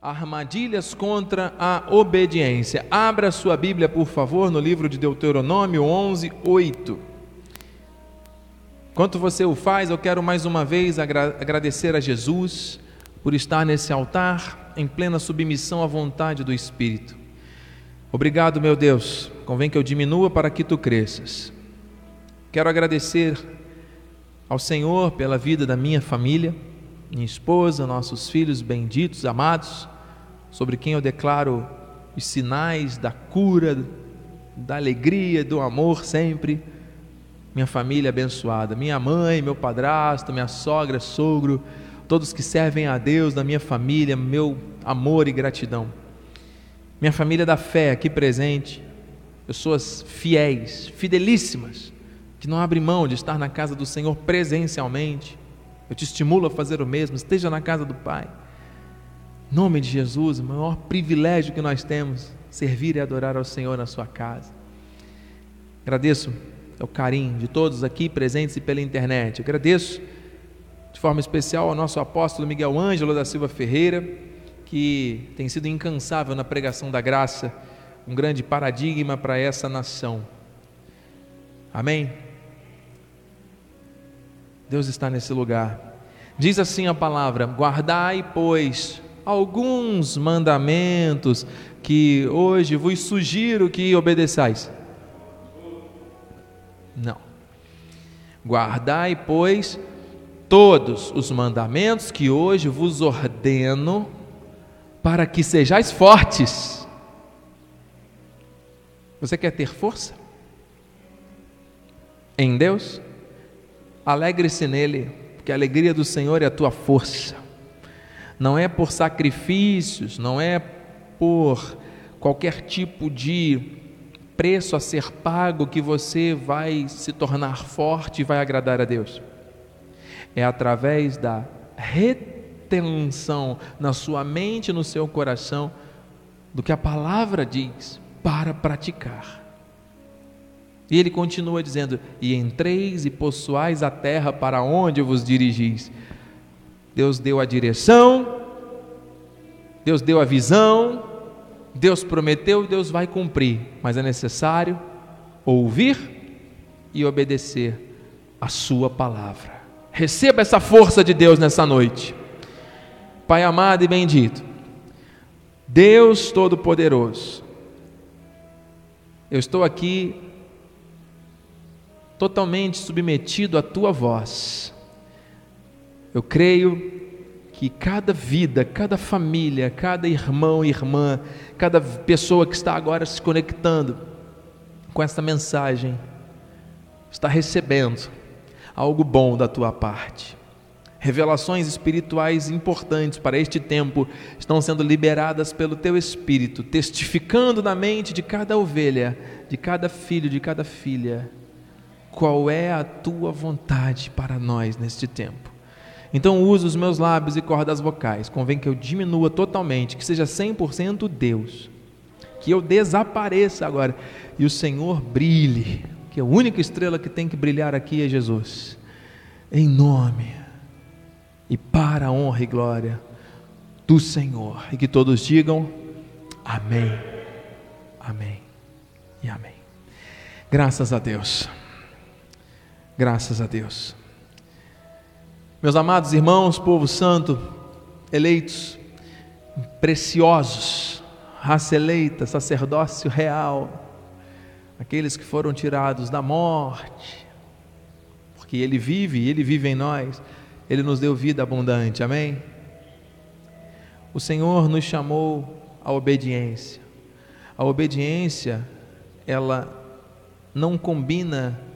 Armadilhas contra a obediência. Abra sua Bíblia, por favor, no livro de Deuteronômio 11, 8. Enquanto você o faz, eu quero mais uma vez agra agradecer a Jesus por estar nesse altar em plena submissão à vontade do Espírito. Obrigado, meu Deus. Convém que eu diminua para que tu cresças. Quero agradecer ao Senhor pela vida da minha família minha esposa, nossos filhos benditos, amados, sobre quem eu declaro os sinais da cura, da alegria, do amor sempre. Minha família abençoada, minha mãe, meu padrasto, minha sogra, sogro, todos que servem a Deus na minha família, meu amor e gratidão. Minha família da fé aqui presente, pessoas fiéis, fidelíssimas, que não abrem mão de estar na casa do Senhor presencialmente eu te estimulo a fazer o mesmo. Esteja na casa do Pai. Em nome de Jesus, o maior privilégio que nós temos, servir e adorar ao Senhor na sua casa. Agradeço o carinho de todos aqui presentes e pela internet. Agradeço de forma especial ao nosso apóstolo Miguel Ângelo da Silva Ferreira, que tem sido incansável na pregação da graça, um grande paradigma para essa nação. Amém? Deus está nesse lugar. Diz assim a palavra: guardai, pois, alguns mandamentos que hoje vos sugiro que obedeçais. Não. Guardai, pois, todos os mandamentos que hoje vos ordeno, para que sejais fortes. Você quer ter força? Em Deus? Alegre-se nele, porque a alegria do Senhor é a tua força. Não é por sacrifícios, não é por qualquer tipo de preço a ser pago que você vai se tornar forte e vai agradar a Deus. É através da retenção na sua mente e no seu coração do que a palavra diz para praticar. E ele continua dizendo: E entreis e possuais a terra para onde vos dirigis. Deus deu a direção, Deus deu a visão, Deus prometeu, Deus vai cumprir, mas é necessário ouvir e obedecer a Sua palavra. Receba essa força de Deus nessa noite. Pai amado e bendito, Deus Todo-Poderoso, eu estou aqui totalmente submetido à tua voz. Eu creio que cada vida, cada família, cada irmão e irmã, cada pessoa que está agora se conectando com esta mensagem, está recebendo algo bom da tua parte. Revelações espirituais importantes para este tempo estão sendo liberadas pelo teu Espírito, testificando na mente de cada ovelha, de cada filho, de cada filha, qual é a tua vontade para nós neste tempo. Então uso os meus lábios e cordas vocais, convém que eu diminua totalmente, que seja 100% Deus, que eu desapareça agora e o Senhor brilhe, que a única estrela que tem que brilhar aqui é Jesus, em nome e para a honra e glória do Senhor, e que todos digam amém, amém e amém. Graças a Deus. Graças a Deus. Meus amados irmãos, povo santo, eleitos, preciosos, raça eleita, sacerdócio real, aqueles que foram tirados da morte, porque Ele vive Ele vive em nós, Ele nos deu vida abundante, amém? O Senhor nos chamou à obediência. A obediência, ela não combina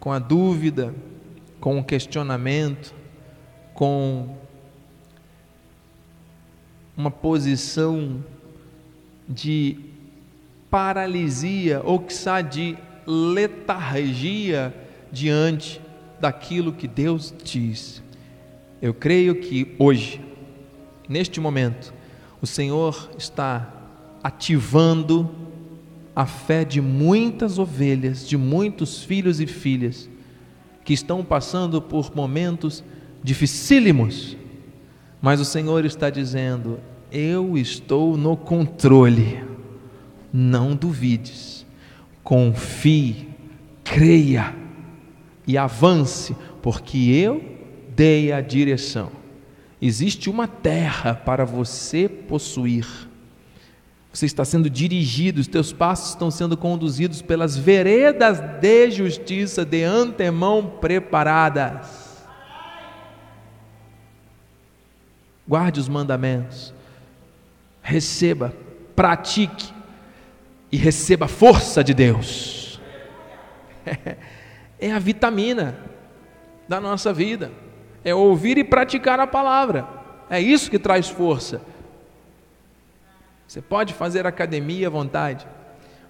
com a dúvida, com o questionamento, com uma posição de paralisia ou quiçá de letargia diante daquilo que Deus diz. Eu creio que hoje, neste momento, o Senhor está ativando a fé de muitas ovelhas, de muitos filhos e filhas que estão passando por momentos dificílimos, mas o Senhor está dizendo: Eu estou no controle. Não duvides. Confie, creia e avance, porque eu dei a direção. Existe uma terra para você possuir. Você está sendo dirigido, os teus passos estão sendo conduzidos pelas veredas de justiça de antemão preparadas. Guarde os mandamentos, receba, pratique e receba a força de Deus. É a vitamina da nossa vida, é ouvir e praticar a palavra, é isso que traz força. Você pode fazer academia à vontade.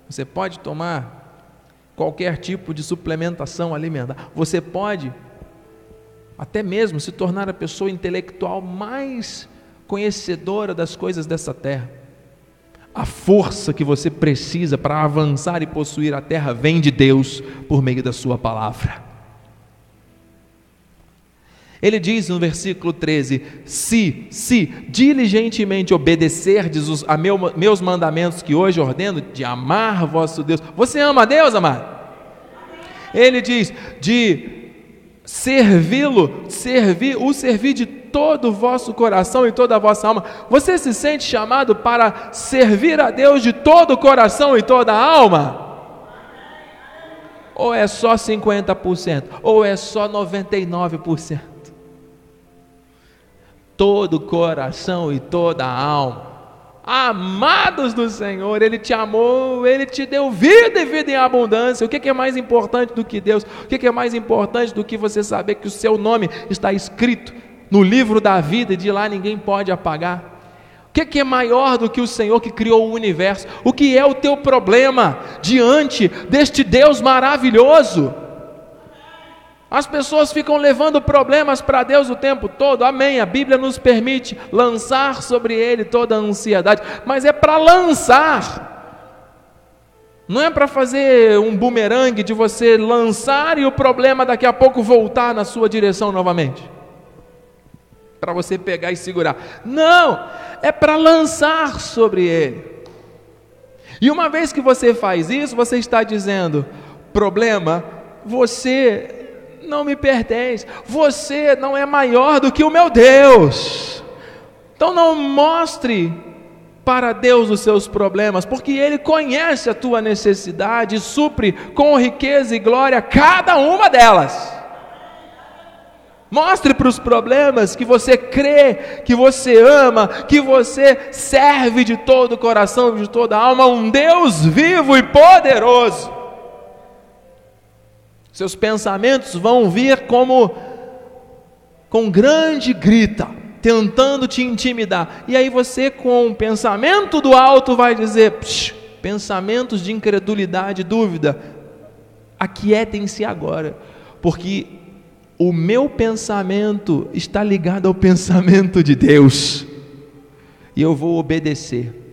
Você pode tomar qualquer tipo de suplementação alimentar. Você pode até mesmo se tornar a pessoa intelectual mais conhecedora das coisas dessa terra. A força que você precisa para avançar e possuir a terra vem de Deus por meio da Sua palavra. Ele diz no versículo 13: Se, se diligentemente obedecerdes os, a meu, meus mandamentos que hoje ordeno, de amar vosso Deus. Você ama a Deus, amado? Ele diz: de servi-lo, servir, o servir de todo o vosso coração e toda a vossa alma. Você se sente chamado para servir a Deus de todo o coração e toda a alma? Ou é só 50%? Ou é só 99%? Todo o coração e toda a alma. Amados do Senhor, Ele te amou, Ele te deu vida e vida em abundância. O que é mais importante do que Deus? O que é mais importante do que você saber que o seu nome está escrito no livro da vida e de lá ninguém pode apagar? O que é maior do que o Senhor que criou o universo? O que é o teu problema diante deste Deus maravilhoso? As pessoas ficam levando problemas para Deus o tempo todo, amém. A Bíblia nos permite lançar sobre Ele toda a ansiedade, mas é para lançar, não é para fazer um bumerangue de você lançar e o problema daqui a pouco voltar na sua direção novamente, para você pegar e segurar. Não, é para lançar sobre Ele. E uma vez que você faz isso, você está dizendo: problema, você não me pertence. Você não é maior do que o meu Deus. Então não mostre para Deus os seus problemas, porque Ele conhece a tua necessidade e supre com riqueza e glória cada uma delas. Mostre para os problemas que você crê, que você ama, que você serve de todo o coração, de toda a alma, um Deus vivo e poderoso. Seus pensamentos vão vir como com grande grita, tentando te intimidar. E aí você com o pensamento do alto vai dizer, pensamentos de incredulidade, dúvida, aquietem-se agora, porque o meu pensamento está ligado ao pensamento de Deus. E eu vou obedecer.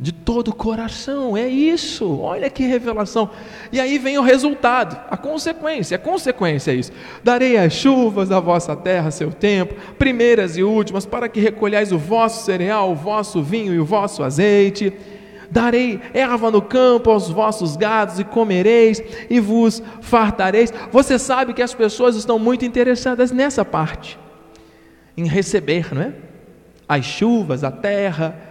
De todo o coração, é isso, olha que revelação. E aí vem o resultado, a consequência, a consequência é isso: darei as chuvas da vossa terra, seu tempo, primeiras e últimas, para que recolhais o vosso cereal, o vosso vinho e o vosso azeite. Darei erva no campo aos vossos gados e comereis e vos fartareis. Você sabe que as pessoas estão muito interessadas nessa parte, em receber, não é? As chuvas, a terra,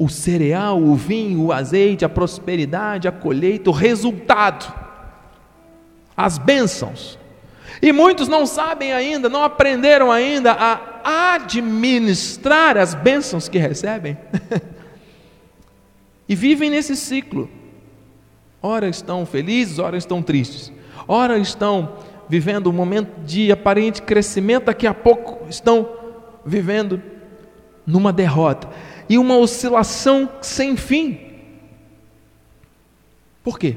o cereal, o vinho, o azeite, a prosperidade, a colheita, o resultado, as bênçãos. E muitos não sabem ainda, não aprenderam ainda a administrar as bênçãos que recebem. e vivem nesse ciclo. Ora estão felizes, ora estão tristes. Ora estão vivendo um momento de aparente crescimento, daqui a pouco estão vivendo numa derrota e uma oscilação sem fim. Por quê?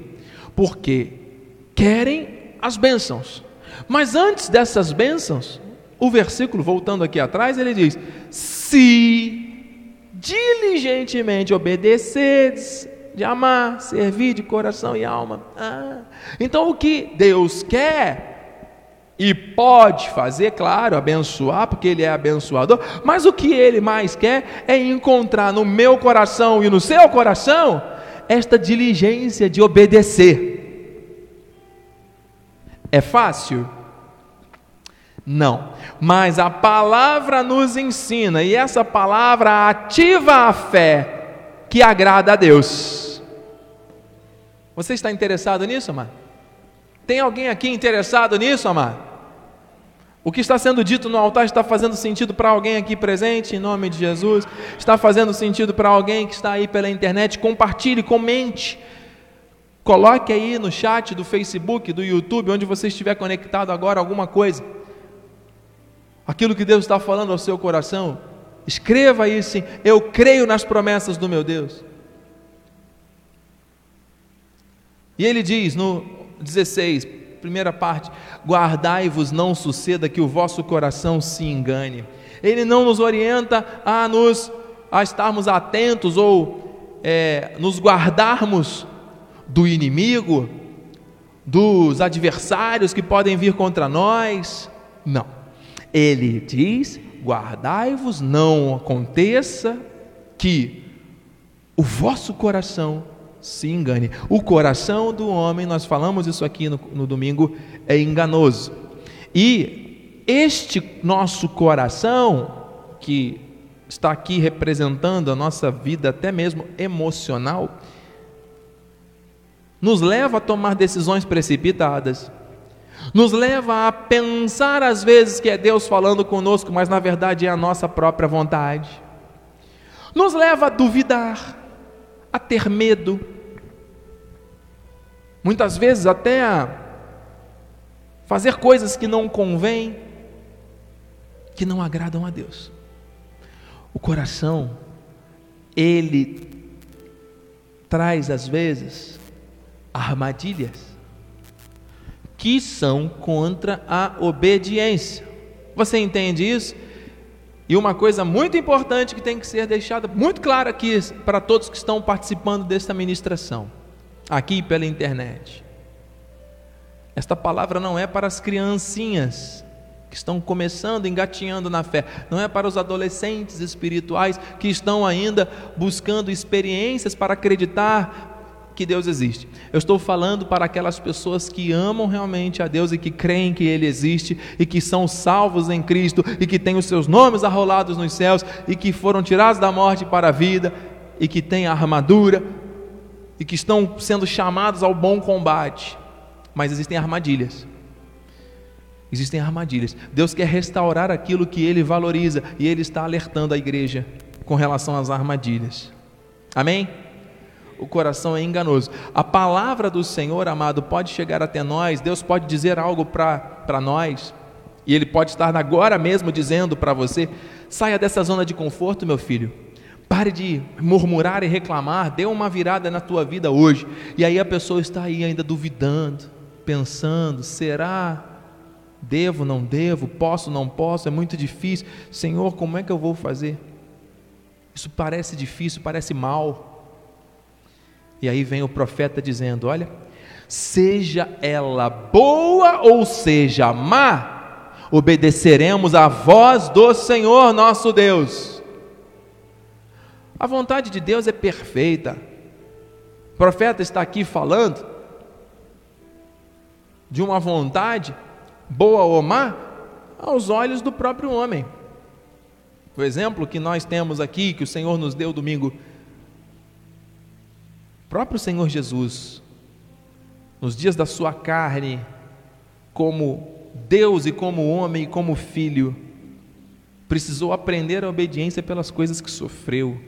Porque querem as bênçãos. Mas antes dessas bênçãos, o versículo, voltando aqui atrás, ele diz: Se diligentemente obedeceres, de amar, servir de coração e alma. Ah, então o que Deus quer E pode fazer, claro, abençoar, porque Ele é abençoador, mas o que Ele mais quer é encontrar no meu coração e no seu coração esta diligência de obedecer. É fácil? Não, mas a palavra nos ensina, e essa palavra ativa a fé que agrada a Deus. Você está interessado nisso, amado? Tem alguém aqui interessado nisso, amado? O que está sendo dito no altar está fazendo sentido para alguém aqui presente, em nome de Jesus? Está fazendo sentido para alguém que está aí pela internet? Compartilhe, comente. Coloque aí no chat do Facebook, do YouTube, onde você estiver conectado agora, alguma coisa. Aquilo que Deus está falando ao seu coração. Escreva aí sim, eu creio nas promessas do meu Deus. E ele diz no 16, primeira parte: Guardai-vos, não suceda que o vosso coração se engane. Ele não nos orienta a nos a estarmos atentos ou é, nos guardarmos do inimigo, dos adversários que podem vir contra nós. Não. Ele diz: guardai-vos, não aconteça que o vosso coração se engane. O coração do homem, nós falamos isso aqui no, no domingo, é enganoso. E este nosso coração, que está aqui representando a nossa vida, até mesmo emocional, nos leva a tomar decisões precipitadas, nos leva a pensar às vezes que é Deus falando conosco, mas na verdade é a nossa própria vontade, nos leva a duvidar, a ter medo, muitas vezes até a fazer coisas que não convêm, que não agradam a Deus. O coração, ele traz às vezes armadilhas que são contra a obediência. Você entende isso? E uma coisa muito importante que tem que ser deixada muito clara aqui para todos que estão participando desta ministração, aqui pela internet. Esta palavra não é para as criancinhas que estão começando, engatinhando na fé, não é para os adolescentes espirituais que estão ainda buscando experiências para acreditar que Deus existe. Eu estou falando para aquelas pessoas que amam realmente a Deus e que creem que Ele existe e que são salvos em Cristo e que têm os seus nomes arrolados nos céus e que foram tirados da morte para a vida e que têm a armadura e que estão sendo chamados ao bom combate. Mas existem armadilhas. Existem armadilhas. Deus quer restaurar aquilo que Ele valoriza e Ele está alertando a igreja com relação às armadilhas. Amém? O coração é enganoso. A palavra do Senhor, amado, pode chegar até nós, Deus pode dizer algo para nós, e Ele pode estar agora mesmo dizendo para você: saia dessa zona de conforto, meu filho. Pare de murmurar e reclamar, dê uma virada na tua vida hoje. E aí a pessoa está aí ainda duvidando, pensando: será? Devo, não devo? Posso, não posso? É muito difícil. Senhor, como é que eu vou fazer? Isso parece difícil, parece mal. E aí vem o profeta dizendo: Olha, seja ela boa ou seja má, obedeceremos à voz do Senhor nosso Deus. A vontade de Deus é perfeita. O profeta está aqui falando de uma vontade, boa ou má, aos olhos do próprio homem. O exemplo que nós temos aqui, que o Senhor nos deu domingo próprio Senhor Jesus, nos dias da sua carne, como Deus e como homem e como filho, precisou aprender a obediência pelas coisas que sofreu.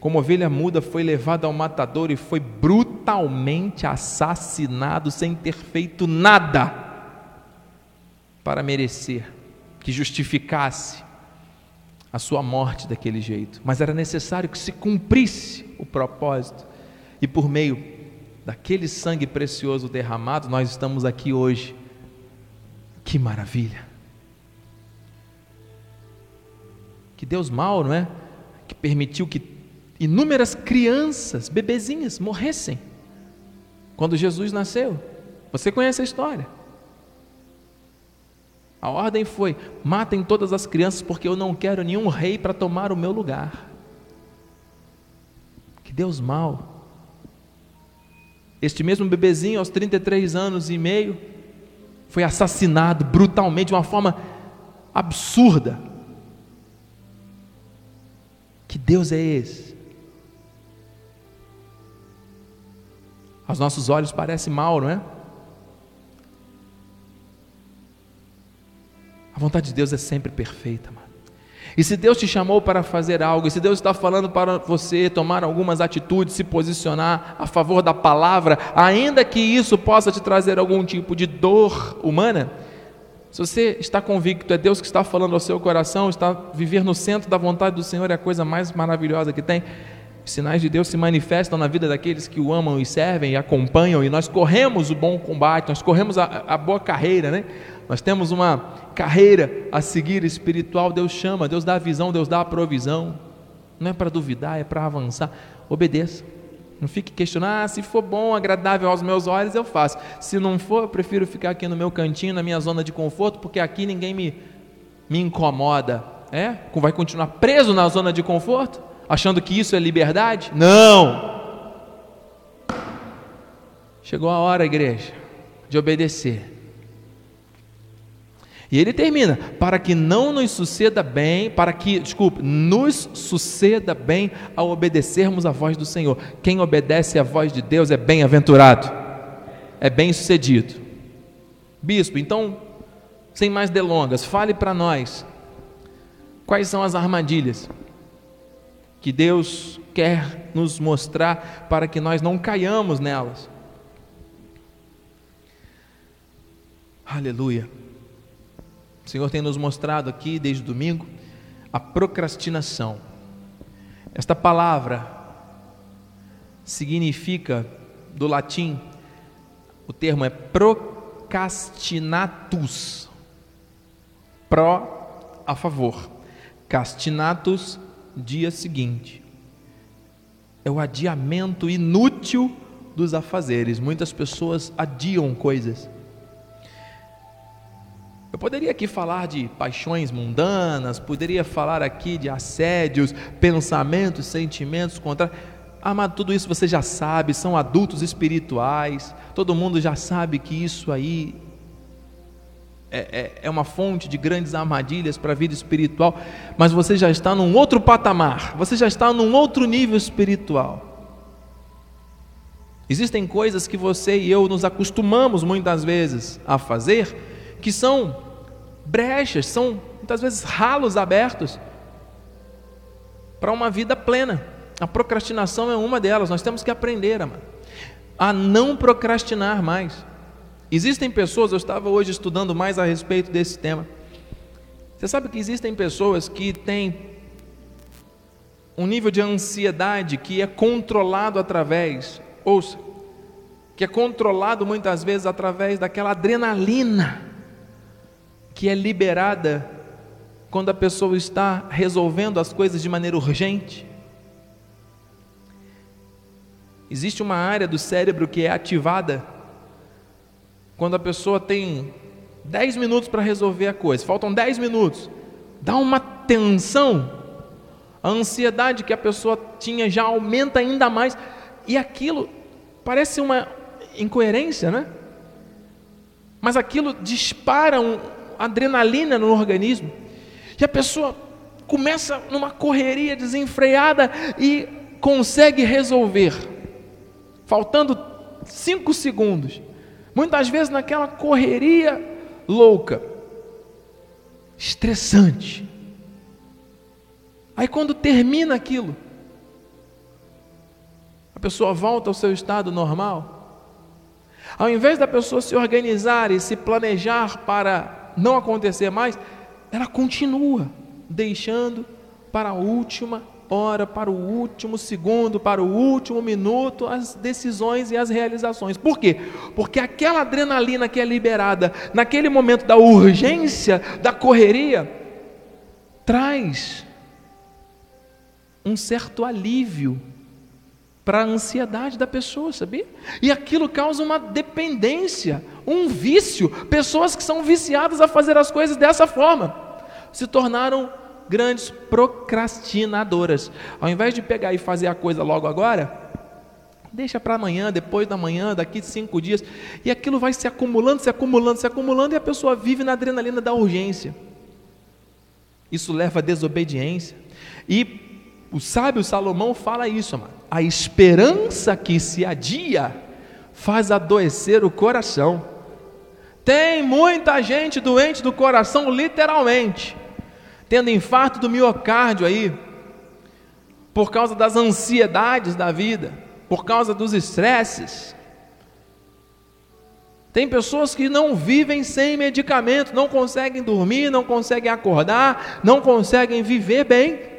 Como ovelha muda, foi levado ao matador e foi brutalmente assassinado sem ter feito nada para merecer que justificasse a sua morte daquele jeito. Mas era necessário que se cumprisse o propósito e por meio daquele sangue precioso derramado, nós estamos aqui hoje. Que maravilha! Que Deus mau, não é? Que permitiu que inúmeras crianças, bebezinhas, morressem quando Jesus nasceu. Você conhece a história. A ordem foi: matem todas as crianças, porque eu não quero nenhum rei para tomar o meu lugar. Que Deus mal. Este mesmo bebezinho, aos 33 anos e meio, foi assassinado brutalmente, de uma forma absurda. Que Deus é esse? Aos nossos olhos parece mal, não é? A vontade de Deus é sempre perfeita, mano. E se Deus te chamou para fazer algo, e se Deus está falando para você tomar algumas atitudes, se posicionar a favor da palavra, ainda que isso possa te trazer algum tipo de dor humana, se você está convicto, é Deus que está falando ao seu coração, está viver no centro da vontade do Senhor é a coisa mais maravilhosa que tem. Os sinais de Deus se manifestam na vida daqueles que o amam e servem e acompanham, e nós corremos o bom combate, nós corremos a, a boa carreira, né? Nós temos uma carreira a seguir espiritual, Deus chama, Deus dá a visão, Deus dá a provisão. Não é para duvidar, é para avançar. Obedeça. Não fique questionando, ah, se for bom, agradável aos meus olhos, eu faço. Se não for, eu prefiro ficar aqui no meu cantinho, na minha zona de conforto, porque aqui ninguém me, me incomoda. É? Vai continuar preso na zona de conforto? Achando que isso é liberdade? Não! Chegou a hora, igreja, de obedecer. E ele termina: para que não nos suceda bem, para que, desculpe, nos suceda bem ao obedecermos a voz do Senhor. Quem obedece à voz de Deus é bem-aventurado, é bem-sucedido. Bispo, então, sem mais delongas, fale para nós quais são as armadilhas que Deus quer nos mostrar para que nós não caiamos nelas. Aleluia. O Senhor tem nos mostrado aqui desde domingo a procrastinação. Esta palavra significa do latim, o termo é procrastinatus. Pro a favor. Castinatus dia seguinte. É o adiamento inútil dos afazeres. Muitas pessoas adiam coisas. Eu poderia aqui falar de paixões mundanas, poderia falar aqui de assédios, pensamentos, sentimentos contra. Mas tudo isso você já sabe, são adultos espirituais, todo mundo já sabe que isso aí é, é, é uma fonte de grandes armadilhas para a vida espiritual, mas você já está num outro patamar, você já está num outro nível espiritual. Existem coisas que você e eu nos acostumamos muitas vezes a fazer, que são brechas, são muitas vezes ralos abertos para uma vida plena. A procrastinação é uma delas. Nós temos que aprender a não procrastinar mais. Existem pessoas, eu estava hoje estudando mais a respeito desse tema. Você sabe que existem pessoas que têm um nível de ansiedade que é controlado através, ouça, que é controlado muitas vezes através daquela adrenalina que é liberada quando a pessoa está resolvendo as coisas de maneira urgente. Existe uma área do cérebro que é ativada quando a pessoa tem 10 minutos para resolver a coisa, faltam 10 minutos, dá uma tensão, a ansiedade que a pessoa tinha já aumenta ainda mais, e aquilo parece uma incoerência, né? Mas aquilo dispara um, adrenalina no organismo, e a pessoa começa numa correria desenfreada e consegue resolver, faltando cinco segundos, muitas vezes naquela correria louca, estressante. Aí quando termina aquilo, a pessoa volta ao seu estado normal. Ao invés da pessoa se organizar e se planejar para não acontecer mais, ela continua deixando para a última hora, para o último segundo, para o último minuto as decisões e as realizações. Por quê? Porque aquela adrenalina que é liberada naquele momento da urgência, da correria, traz um certo alívio para a ansiedade da pessoa, sabia? E aquilo causa uma dependência, um vício. Pessoas que são viciadas a fazer as coisas dessa forma se tornaram grandes procrastinadoras. Ao invés de pegar e fazer a coisa logo agora, deixa para amanhã, depois da manhã, daqui cinco dias, e aquilo vai se acumulando, se acumulando, se acumulando, e a pessoa vive na adrenalina da urgência. Isso leva à desobediência. E o sábio Salomão fala isso, amado. A esperança que se adia faz adoecer o coração. Tem muita gente doente do coração, literalmente, tendo infarto do miocárdio aí, por causa das ansiedades da vida, por causa dos estresses. Tem pessoas que não vivem sem medicamento, não conseguem dormir, não conseguem acordar, não conseguem viver bem,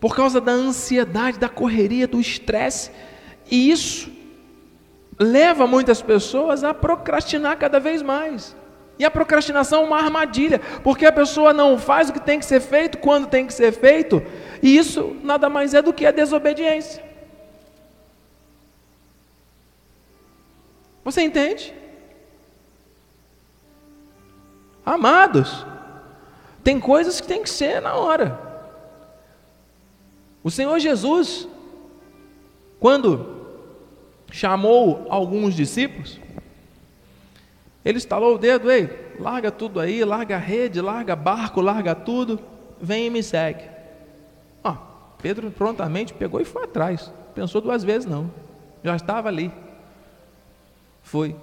por causa da ansiedade, da correria, do estresse, e isso leva muitas pessoas a procrastinar cada vez mais. E a procrastinação é uma armadilha, porque a pessoa não faz o que tem que ser feito quando tem que ser feito, e isso nada mais é do que a desobediência. Você entende? Amados, tem coisas que tem que ser na hora. O Senhor Jesus, quando chamou alguns discípulos, ele estalou o dedo, ei, larga tudo aí, larga a rede, larga barco, larga tudo, vem e me segue. Ó, Pedro prontamente pegou e foi atrás, pensou duas vezes não, já estava ali. Foi.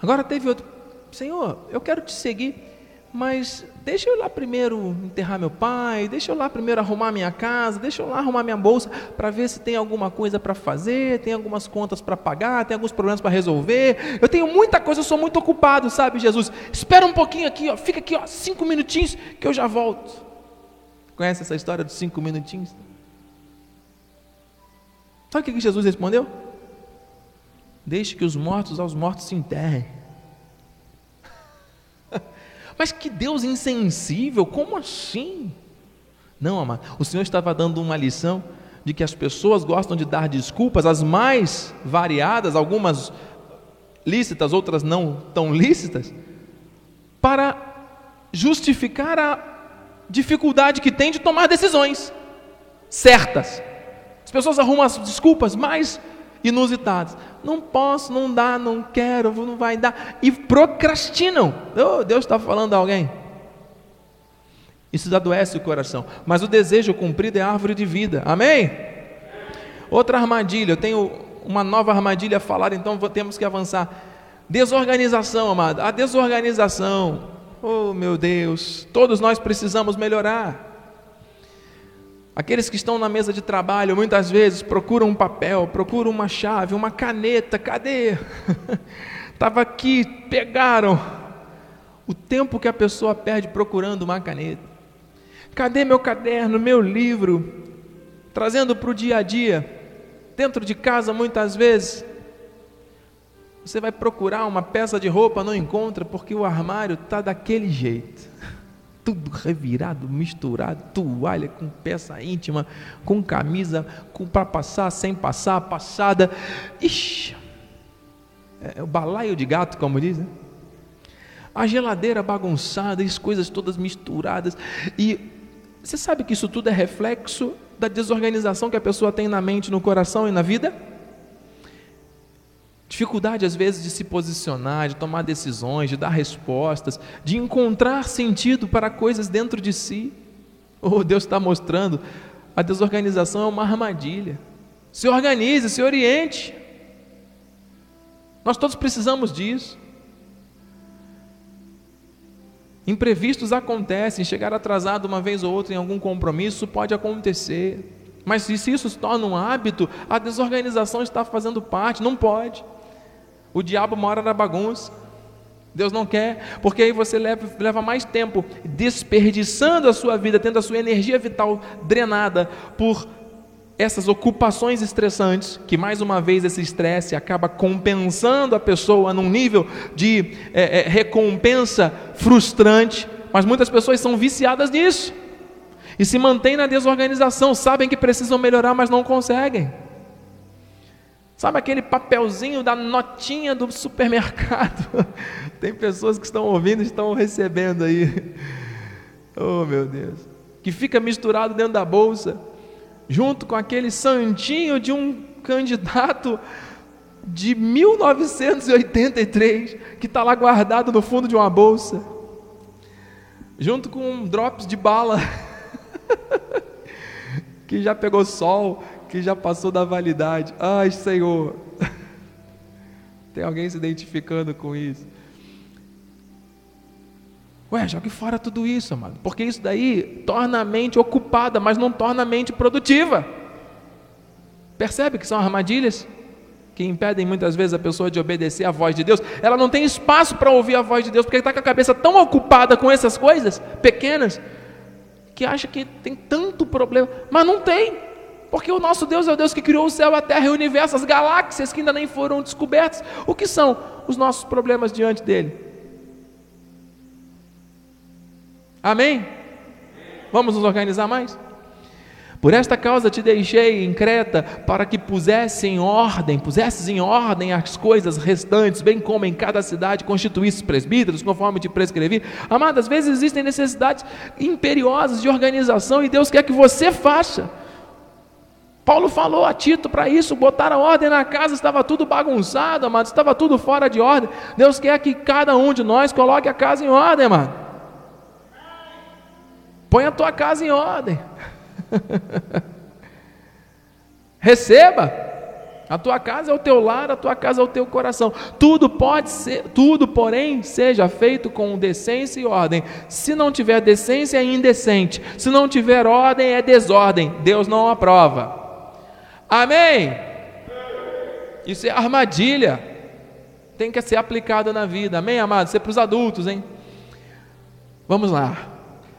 Agora teve outro, Senhor, eu quero te seguir, mas deixa eu lá primeiro enterrar meu pai, deixa eu lá primeiro arrumar minha casa, deixa eu lá arrumar minha bolsa para ver se tem alguma coisa para fazer, tem algumas contas para pagar, tem alguns problemas para resolver. Eu tenho muita coisa, eu sou muito ocupado, sabe, Jesus? Espera um pouquinho aqui, ó, fica aqui, ó, cinco minutinhos que eu já volto. Conhece essa história dos cinco minutinhos? Sabe o que Jesus respondeu? Deixe que os mortos aos mortos se enterrem. Mas que Deus insensível, como assim? Não, amado, o Senhor estava dando uma lição de que as pessoas gostam de dar desculpas, as mais variadas, algumas lícitas, outras não tão lícitas, para justificar a dificuldade que tem de tomar decisões certas. As pessoas arrumam as desculpas mais inusitadas. Não posso, não dá, não quero, não vai dar. E procrastinam. Oh, Deus está falando a alguém. Isso adoece o coração. Mas o desejo cumprido é árvore de vida. Amém? Outra armadilha. Eu tenho uma nova armadilha a falar, então temos que avançar. Desorganização, amado. A desorganização. Oh, meu Deus. Todos nós precisamos melhorar. Aqueles que estão na mesa de trabalho muitas vezes procuram um papel, procuram uma chave, uma caneta, cadê? Estava aqui, pegaram. O tempo que a pessoa perde procurando uma caneta. Cadê meu caderno, meu livro? Trazendo para o dia a dia, dentro de casa muitas vezes. Você vai procurar uma peça de roupa, não encontra, porque o armário está daquele jeito tudo revirado, misturado, toalha com peça íntima, com camisa, para passar, sem passar, passada. Ixi, é, é o balaio de gato, como dizem. Né? A geladeira bagunçada, as coisas todas misturadas. E você sabe que isso tudo é reflexo da desorganização que a pessoa tem na mente, no coração e na vida? Dificuldade, às vezes, de se posicionar, de tomar decisões, de dar respostas, de encontrar sentido para coisas dentro de si. Oh, Deus está mostrando, a desorganização é uma armadilha. Se organize, se oriente. Nós todos precisamos disso. Imprevistos acontecem, chegar atrasado uma vez ou outra em algum compromisso pode acontecer. Mas se isso se torna um hábito, a desorganização está fazendo parte, não pode. O diabo mora na bagunça. Deus não quer, porque aí você leva, leva mais tempo desperdiçando a sua vida, tendo a sua energia vital drenada por essas ocupações estressantes, que mais uma vez esse estresse acaba compensando a pessoa num nível de é, é, recompensa frustrante, mas muitas pessoas são viciadas nisso. e se mantêm na desorganização, sabem que precisam melhorar, mas não conseguem. Sabe aquele papelzinho da notinha do supermercado? Tem pessoas que estão ouvindo estão recebendo aí. Oh, meu Deus. Que fica misturado dentro da bolsa, junto com aquele santinho de um candidato de 1983 que está lá guardado no fundo de uma bolsa, junto com um drops de bala que já pegou sol, que já passou da validade. Ai, Senhor. Tem alguém se identificando com isso? Ué, jogue fora tudo isso, amado, porque isso daí torna a mente ocupada, mas não torna a mente produtiva. Percebe que são armadilhas que impedem muitas vezes a pessoa de obedecer à voz de Deus? Ela não tem espaço para ouvir a voz de Deus, porque está com a cabeça tão ocupada com essas coisas pequenas, que acha que tem tanto problema, mas não tem, porque o nosso Deus é o Deus que criou o céu, a terra e o universo, as galáxias que ainda nem foram descobertas. O que são os nossos problemas diante dele? Amém? Vamos nos organizar mais? Por esta causa te deixei em Creta, para que pusesse em ordem, pusesses em ordem as coisas restantes, bem como em cada cidade constituísse presbíteros, conforme te prescrevi. Amado, às vezes existem necessidades imperiosas de organização e Deus quer que você faça. Paulo falou a Tito para isso, botar a ordem na casa, estava tudo bagunçado, amado, estava tudo fora de ordem. Deus quer que cada um de nós coloque a casa em ordem, amado. Põe a tua casa em ordem. Receba. A tua casa é o teu lar, a tua casa é o teu coração. Tudo pode ser, tudo, porém, seja feito com decência e ordem. Se não tiver decência, é indecente. Se não tiver ordem, é desordem. Deus não aprova. Amém? Isso é armadilha. Tem que ser aplicado na vida. Amém, amado? Isso é para os adultos, hein? Vamos lá.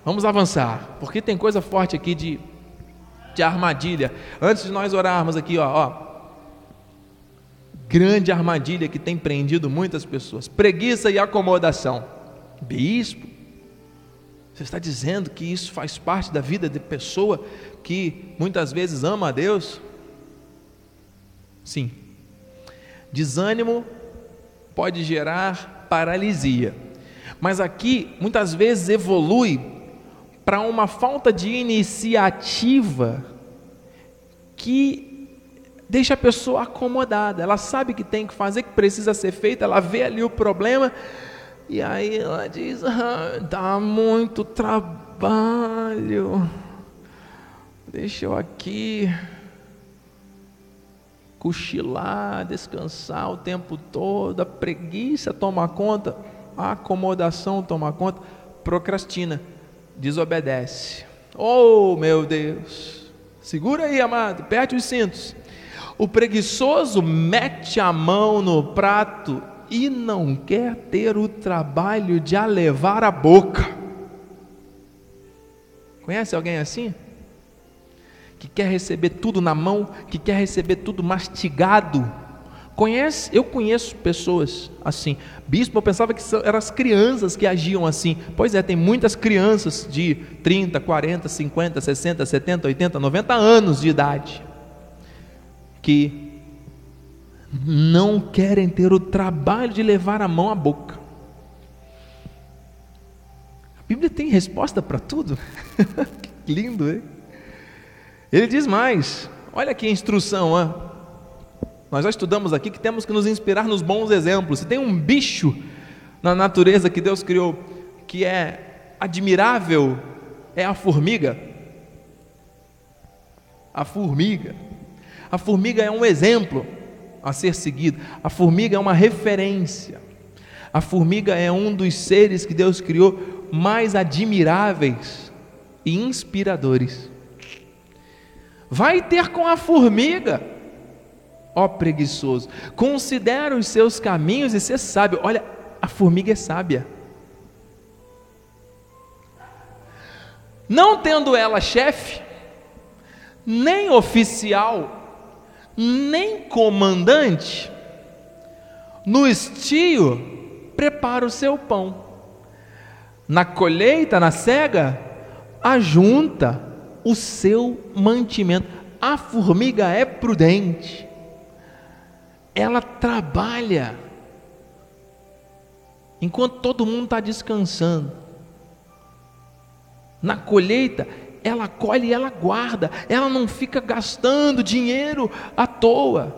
Vamos avançar. Porque tem coisa forte aqui de de armadilha. Antes de nós orarmos aqui, ó, ó, grande armadilha que tem prendido muitas pessoas: preguiça e acomodação. Bispo, você está dizendo que isso faz parte da vida de pessoa que muitas vezes ama a Deus? Sim. Desânimo pode gerar paralisia, mas aqui muitas vezes evolui para uma falta de iniciativa que deixa a pessoa acomodada. Ela sabe que tem que fazer, que precisa ser feito, ela vê ali o problema e aí ela diz: ah, dá muito trabalho, deixa eu aqui cochilar, descansar o tempo todo, a preguiça toma conta, a acomodação toma conta, procrastina desobedece. Oh, meu Deus! Segura aí, amado, perde os cintos. O preguiçoso mete a mão no prato e não quer ter o trabalho de a levar à boca. Conhece alguém assim? Que quer receber tudo na mão, que quer receber tudo mastigado Conhece, eu conheço pessoas assim. Bispo, eu pensava que eram as crianças que agiam assim. Pois é, tem muitas crianças de 30, 40, 50, 60, 70, 80, 90 anos de idade que não querem ter o trabalho de levar a mão à boca. A Bíblia tem resposta para tudo. que lindo, hein? Ele diz mais: olha a instrução, hein? Nós já estudamos aqui que temos que nos inspirar nos bons exemplos. Se tem um bicho na natureza que Deus criou que é admirável, é a formiga. A formiga. A formiga é um exemplo a ser seguido. A formiga é uma referência. A formiga é um dos seres que Deus criou mais admiráveis e inspiradores. Vai ter com a formiga ó preguiçoso, considera os seus caminhos e ser sábio. Olha, a formiga é sábia. Não tendo ela chefe, nem oficial, nem comandante, no estio prepara o seu pão. Na colheita, na cega, ajunta o seu mantimento. A formiga é prudente, ela trabalha. Enquanto todo mundo está descansando. Na colheita, ela colhe e ela guarda, ela não fica gastando dinheiro à toa,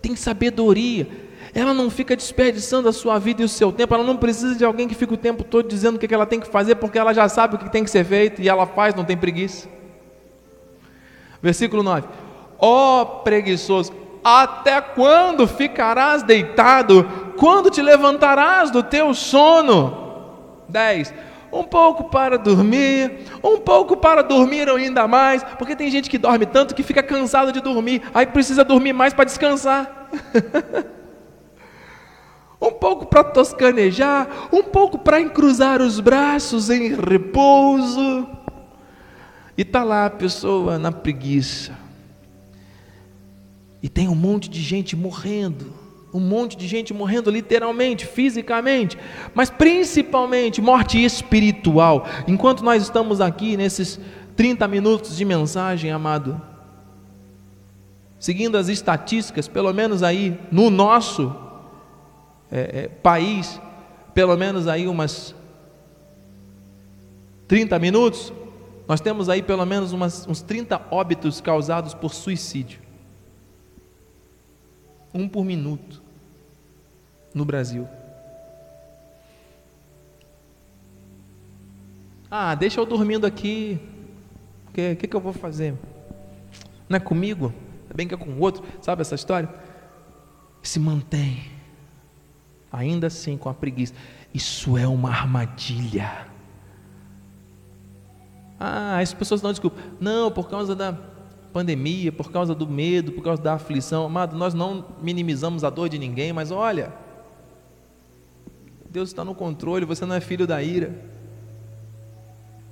tem sabedoria, ela não fica desperdiçando a sua vida e o seu tempo, ela não precisa de alguém que fique o tempo todo dizendo o que ela tem que fazer, porque ela já sabe o que tem que ser feito e ela faz, não tem preguiça. Versículo 9: Ó oh, preguiçoso, até quando ficarás deitado? Quando te levantarás do teu sono? 10 um pouco para dormir, um pouco para dormir ainda mais, porque tem gente que dorme tanto que fica cansado de dormir, aí precisa dormir mais para descansar. um pouco para toscanejar, um pouco para encruzar os braços em repouso. E tá lá a pessoa na preguiça. E tem um monte de gente morrendo um monte de gente morrendo literalmente, fisicamente, mas principalmente morte espiritual. Enquanto nós estamos aqui nesses 30 minutos de mensagem, amado, seguindo as estatísticas, pelo menos aí no nosso é, é, país, pelo menos aí umas 30 minutos, nós temos aí pelo menos umas, uns 30 óbitos causados por suicídio. Um por minuto no Brasil. Ah, deixa eu dormindo aqui. O que, que, que eu vou fazer? Não é comigo? É bem que é com o outro. Sabe essa história? Se mantém. Ainda assim com a preguiça. Isso é uma armadilha. Ah, as pessoas não desculpa. Não, por causa da pandemia, por causa do medo, por causa da aflição. Amado, nós não minimizamos a dor de ninguém, mas olha, Deus está no controle, você não é filho da ira.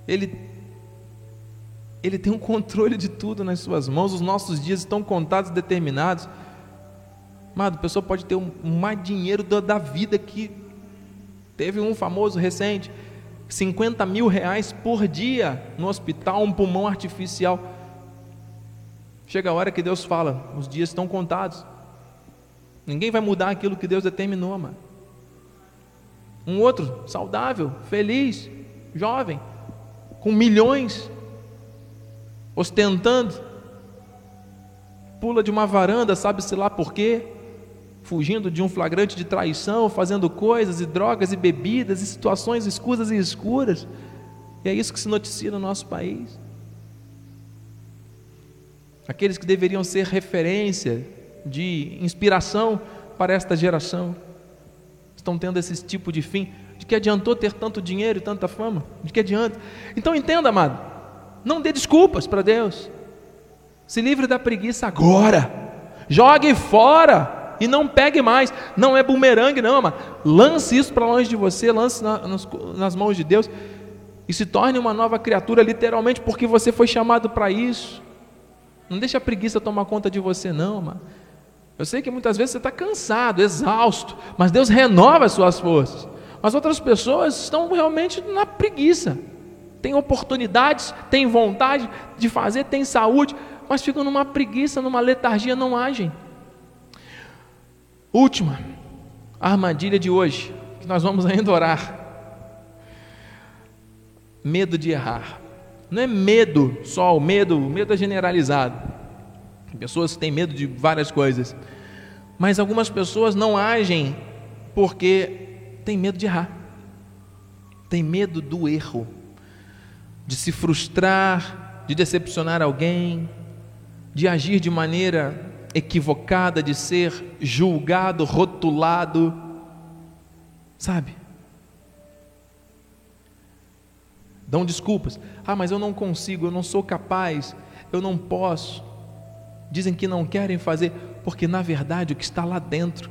Ele, ele tem um controle de tudo nas suas mãos, os nossos dias estão contados determinados. Amado, a pessoa pode ter um, mais dinheiro da, da vida que teve um famoso recente, 50 mil reais por dia no hospital, um pulmão artificial. Chega a hora que Deus fala, os dias estão contados. Ninguém vai mudar aquilo que Deus determinou, mano. Um outro saudável, feliz, jovem, com milhões, ostentando, pula de uma varanda, sabe-se lá por quê, fugindo de um flagrante de traição, fazendo coisas e drogas e bebidas e situações escuras e escuras. E é isso que se noticia no nosso país. Aqueles que deveriam ser referência de inspiração para esta geração estão tendo esse tipo de fim. De que adiantou ter tanto dinheiro e tanta fama? De que adianta? Então entenda, amado, não dê desculpas para Deus. Se livre da preguiça agora. Jogue fora e não pegue mais. Não é bumerangue, não, amado. Lance isso para longe de você, lance na, nas, nas mãos de Deus e se torne uma nova criatura, literalmente, porque você foi chamado para isso. Não deixe a preguiça tomar conta de você, não, amado. Eu sei que muitas vezes você está cansado, exausto, mas Deus renova as suas forças. Mas outras pessoas estão realmente na preguiça. Tem oportunidades, tem vontade de fazer, tem saúde, mas ficam numa preguiça, numa letargia, não agem. Última armadilha de hoje, que nós vamos ainda orar. Medo de errar. Não é medo só, o medo, o medo é generalizado. Pessoas que têm medo de várias coisas. Mas algumas pessoas não agem porque têm medo de errar. Tem medo do erro, de se frustrar, de decepcionar alguém, de agir de maneira equivocada, de ser julgado, rotulado. Sabe? Dão desculpas. Ah, mas eu não consigo, eu não sou capaz, eu não posso dizem que não querem fazer, porque na verdade o que está lá dentro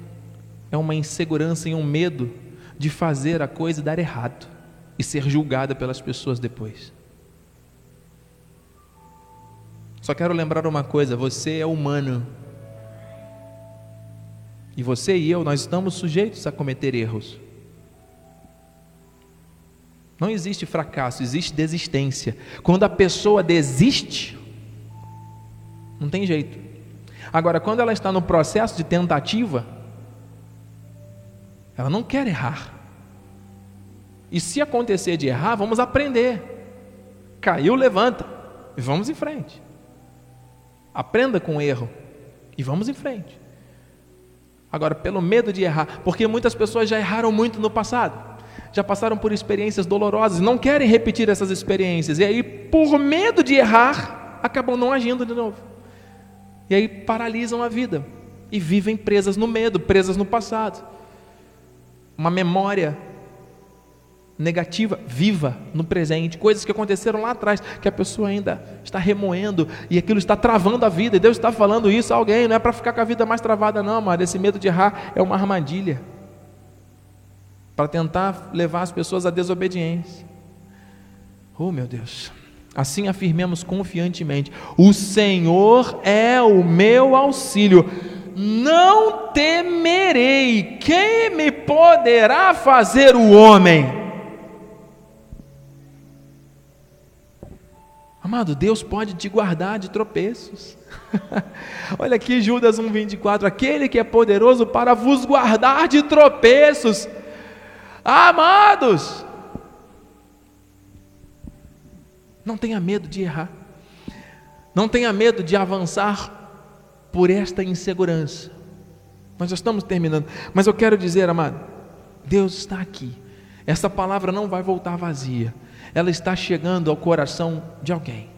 é uma insegurança e um medo de fazer a coisa e dar errado e ser julgada pelas pessoas depois. Só quero lembrar uma coisa: você é humano. E você e eu, nós estamos sujeitos a cometer erros. Não existe fracasso, existe desistência. Quando a pessoa desiste, não tem jeito. Agora, quando ela está no processo de tentativa, ela não quer errar. E se acontecer de errar, vamos aprender. Caiu, levanta e vamos em frente. Aprenda com o erro e vamos em frente. Agora, pelo medo de errar, porque muitas pessoas já erraram muito no passado já passaram por experiências dolorosas, não querem repetir essas experiências, e aí, por medo de errar, acabam não agindo de novo. E aí paralisam a vida e vivem presas no medo, presas no passado. Uma memória negativa, viva no presente, coisas que aconteceram lá atrás, que a pessoa ainda está remoendo e aquilo está travando a vida, e Deus está falando isso a alguém, não é para ficar com a vida mais travada, não, mas esse medo de errar é uma armadilha para tentar levar as pessoas à desobediência. Oh, meu Deus. Assim afirmemos confiantemente: O Senhor é o meu auxílio. Não temerei. Quem me poderá fazer o homem? Amado, Deus pode te guardar de tropeços. Olha aqui Judas 1:24, aquele que é poderoso para vos guardar de tropeços Amados, não tenha medo de errar, não tenha medo de avançar por esta insegurança. Nós já estamos terminando, mas eu quero dizer, amado, Deus está aqui. Essa palavra não vai voltar vazia, ela está chegando ao coração de alguém.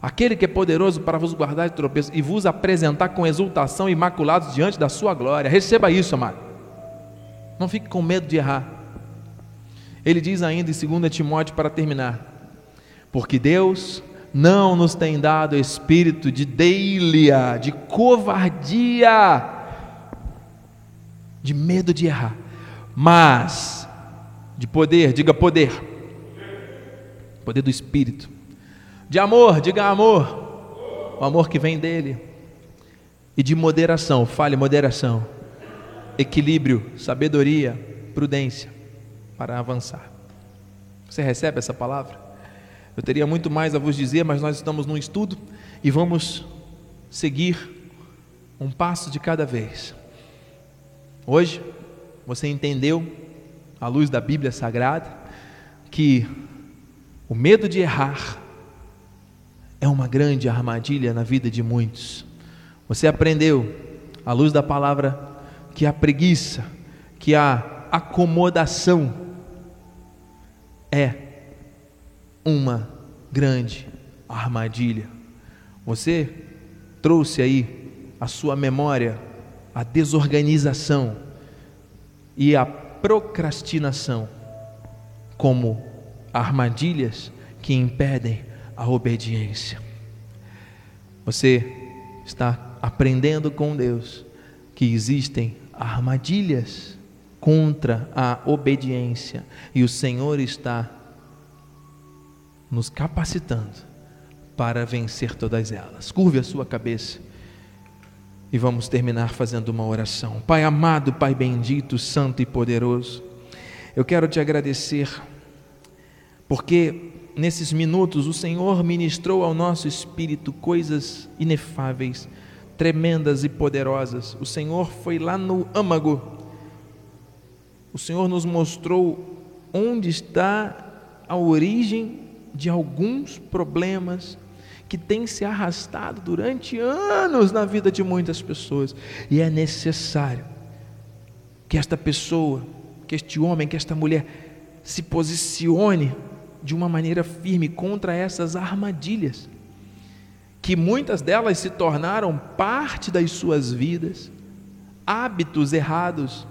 Aquele que é poderoso para vos guardar de tropeço e vos apresentar com exultação imaculados diante da sua glória. Receba isso, amado. Não fique com medo de errar. Ele diz ainda em 2 Timóteo para terminar: Porque Deus não nos tem dado espírito de deilia, de covardia, de medo de errar, mas de poder, diga poder, poder do espírito, de amor, diga amor, o amor que vem dele, e de moderação, fale moderação equilíbrio, sabedoria, prudência para avançar. Você recebe essa palavra? Eu teria muito mais a vos dizer, mas nós estamos num estudo e vamos seguir um passo de cada vez. Hoje, você entendeu, à luz da Bíblia Sagrada, que o medo de errar é uma grande armadilha na vida de muitos. Você aprendeu, à luz da palavra que a preguiça, que a acomodação é uma grande armadilha. Você trouxe aí a sua memória a desorganização e a procrastinação como armadilhas que impedem a obediência. Você está aprendendo com Deus que existem armadilhas contra a obediência e o Senhor está nos capacitando para vencer todas elas. Curve a sua cabeça e vamos terminar fazendo uma oração. Pai amado, Pai bendito, santo e poderoso, eu quero te agradecer porque nesses minutos o Senhor ministrou ao nosso espírito coisas inefáveis tremendas e poderosas. O Senhor foi lá no âmago. O Senhor nos mostrou onde está a origem de alguns problemas que têm se arrastado durante anos na vida de muitas pessoas. E é necessário que esta pessoa, que este homem, que esta mulher se posicione de uma maneira firme contra essas armadilhas que muitas delas se tornaram parte das suas vidas, hábitos errados.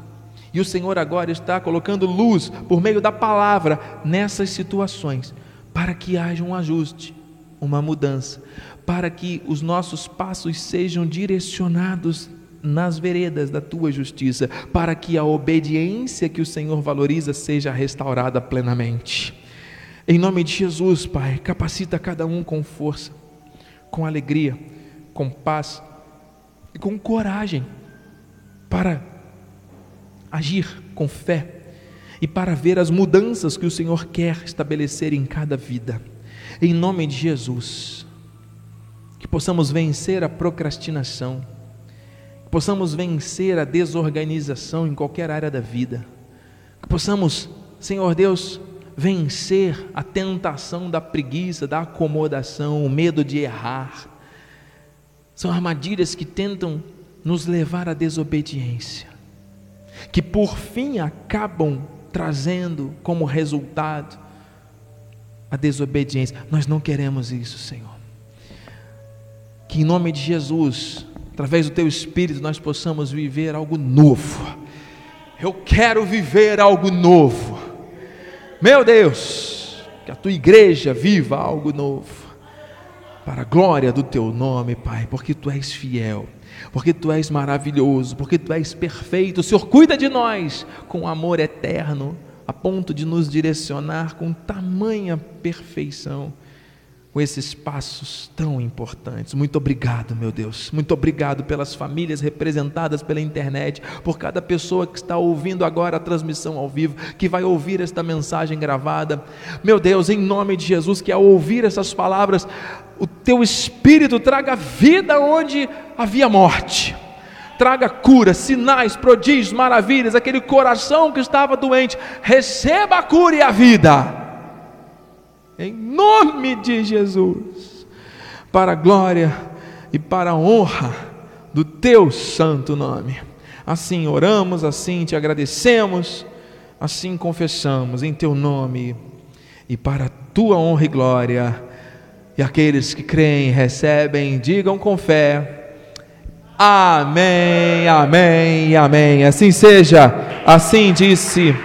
E o Senhor agora está colocando luz por meio da palavra nessas situações, para que haja um ajuste, uma mudança, para que os nossos passos sejam direcionados nas veredas da tua justiça, para que a obediência que o Senhor valoriza seja restaurada plenamente. Em nome de Jesus, Pai, capacita cada um com força com alegria, com paz e com coragem para agir com fé e para ver as mudanças que o Senhor quer estabelecer em cada vida. Em nome de Jesus, que possamos vencer a procrastinação, que possamos vencer a desorganização em qualquer área da vida, que possamos, Senhor Deus, vencer a tentação da preguiça, da acomodação, o medo de errar. São armadilhas que tentam nos levar à desobediência, que por fim acabam trazendo como resultado a desobediência. Nós não queremos isso, Senhor. Que em nome de Jesus, através do Teu Espírito, nós possamos viver algo novo. Eu quero viver algo novo. Meu Deus, que a Tua igreja viva algo novo. Para a glória do Teu nome, Pai, porque Tu és fiel porque tu és maravilhoso, porque tu és perfeito. O Senhor cuida de nós com amor eterno, a ponto de nos direcionar com tamanha perfeição com esses passos tão importantes. Muito obrigado, meu Deus. Muito obrigado pelas famílias representadas pela internet, por cada pessoa que está ouvindo agora a transmissão ao vivo, que vai ouvir esta mensagem gravada. Meu Deus, em nome de Jesus, que ao ouvir essas palavras, o teu espírito traga vida onde havia morte. Traga cura, sinais, prodígios, maravilhas, aquele coração que estava doente, receba a cura e a vida em nome de Jesus, para a glória e para a honra do teu santo nome. Assim oramos, assim te agradecemos, assim confessamos em teu nome e para a tua honra e glória. E aqueles que creem, recebem, digam com fé. Amém, amém, amém. Assim seja, assim disse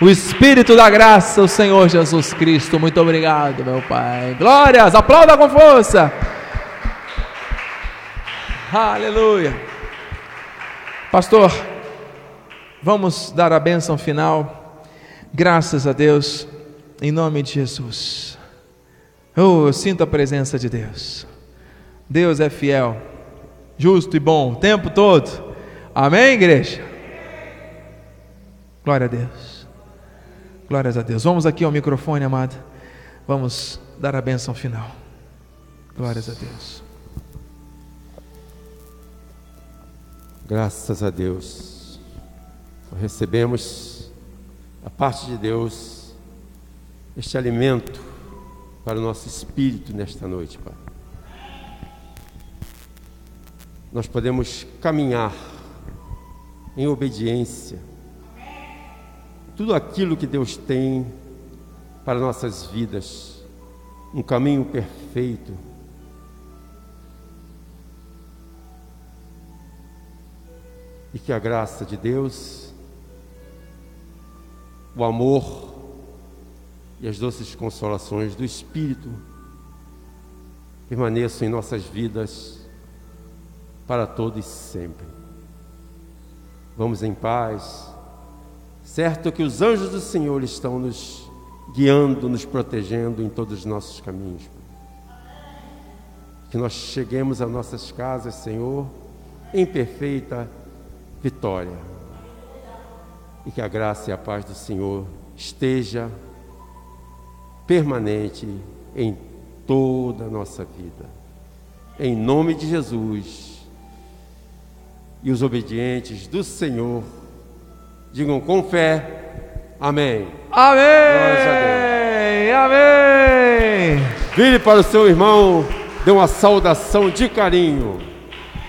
o Espírito da graça, o Senhor Jesus Cristo. Muito obrigado, meu Pai. Glórias, aplauda com força. Aleluia. Pastor, vamos dar a bênção final. Graças a Deus, em nome de Jesus. Oh, eu sinto a presença de Deus. Deus é fiel, justo e bom o tempo todo. Amém, igreja? Glória a Deus. Glórias a Deus. Vamos aqui ao microfone, amado. Vamos dar a benção final. Glórias a Deus. Graças a Deus. Recebemos a parte de Deus este alimento para o nosso espírito nesta noite, Pai. Nós podemos caminhar em obediência tudo aquilo que Deus tem para nossas vidas, um caminho perfeito. E que a graça de Deus, o amor e as doces consolações do Espírito permaneçam em nossas vidas para todos e sempre. Vamos em paz certo que os anjos do Senhor estão nos guiando, nos protegendo em todos os nossos caminhos. Que nós cheguemos às nossas casas, Senhor, em perfeita vitória. E que a graça e a paz do Senhor esteja permanente em toda a nossa vida. Em nome de Jesus. E os obedientes do Senhor Digam com fé. Amém. Amém. Amém. Vire para o seu irmão, dê uma saudação de carinho.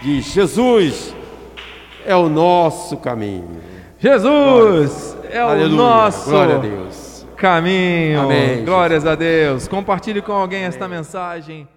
Diz: Jesus é o nosso caminho. Jesus Glória. é Aleluia. o nosso Glória a Deus. caminho. Amém. Glórias Jesus. a Deus. Compartilhe com alguém esta mensagem.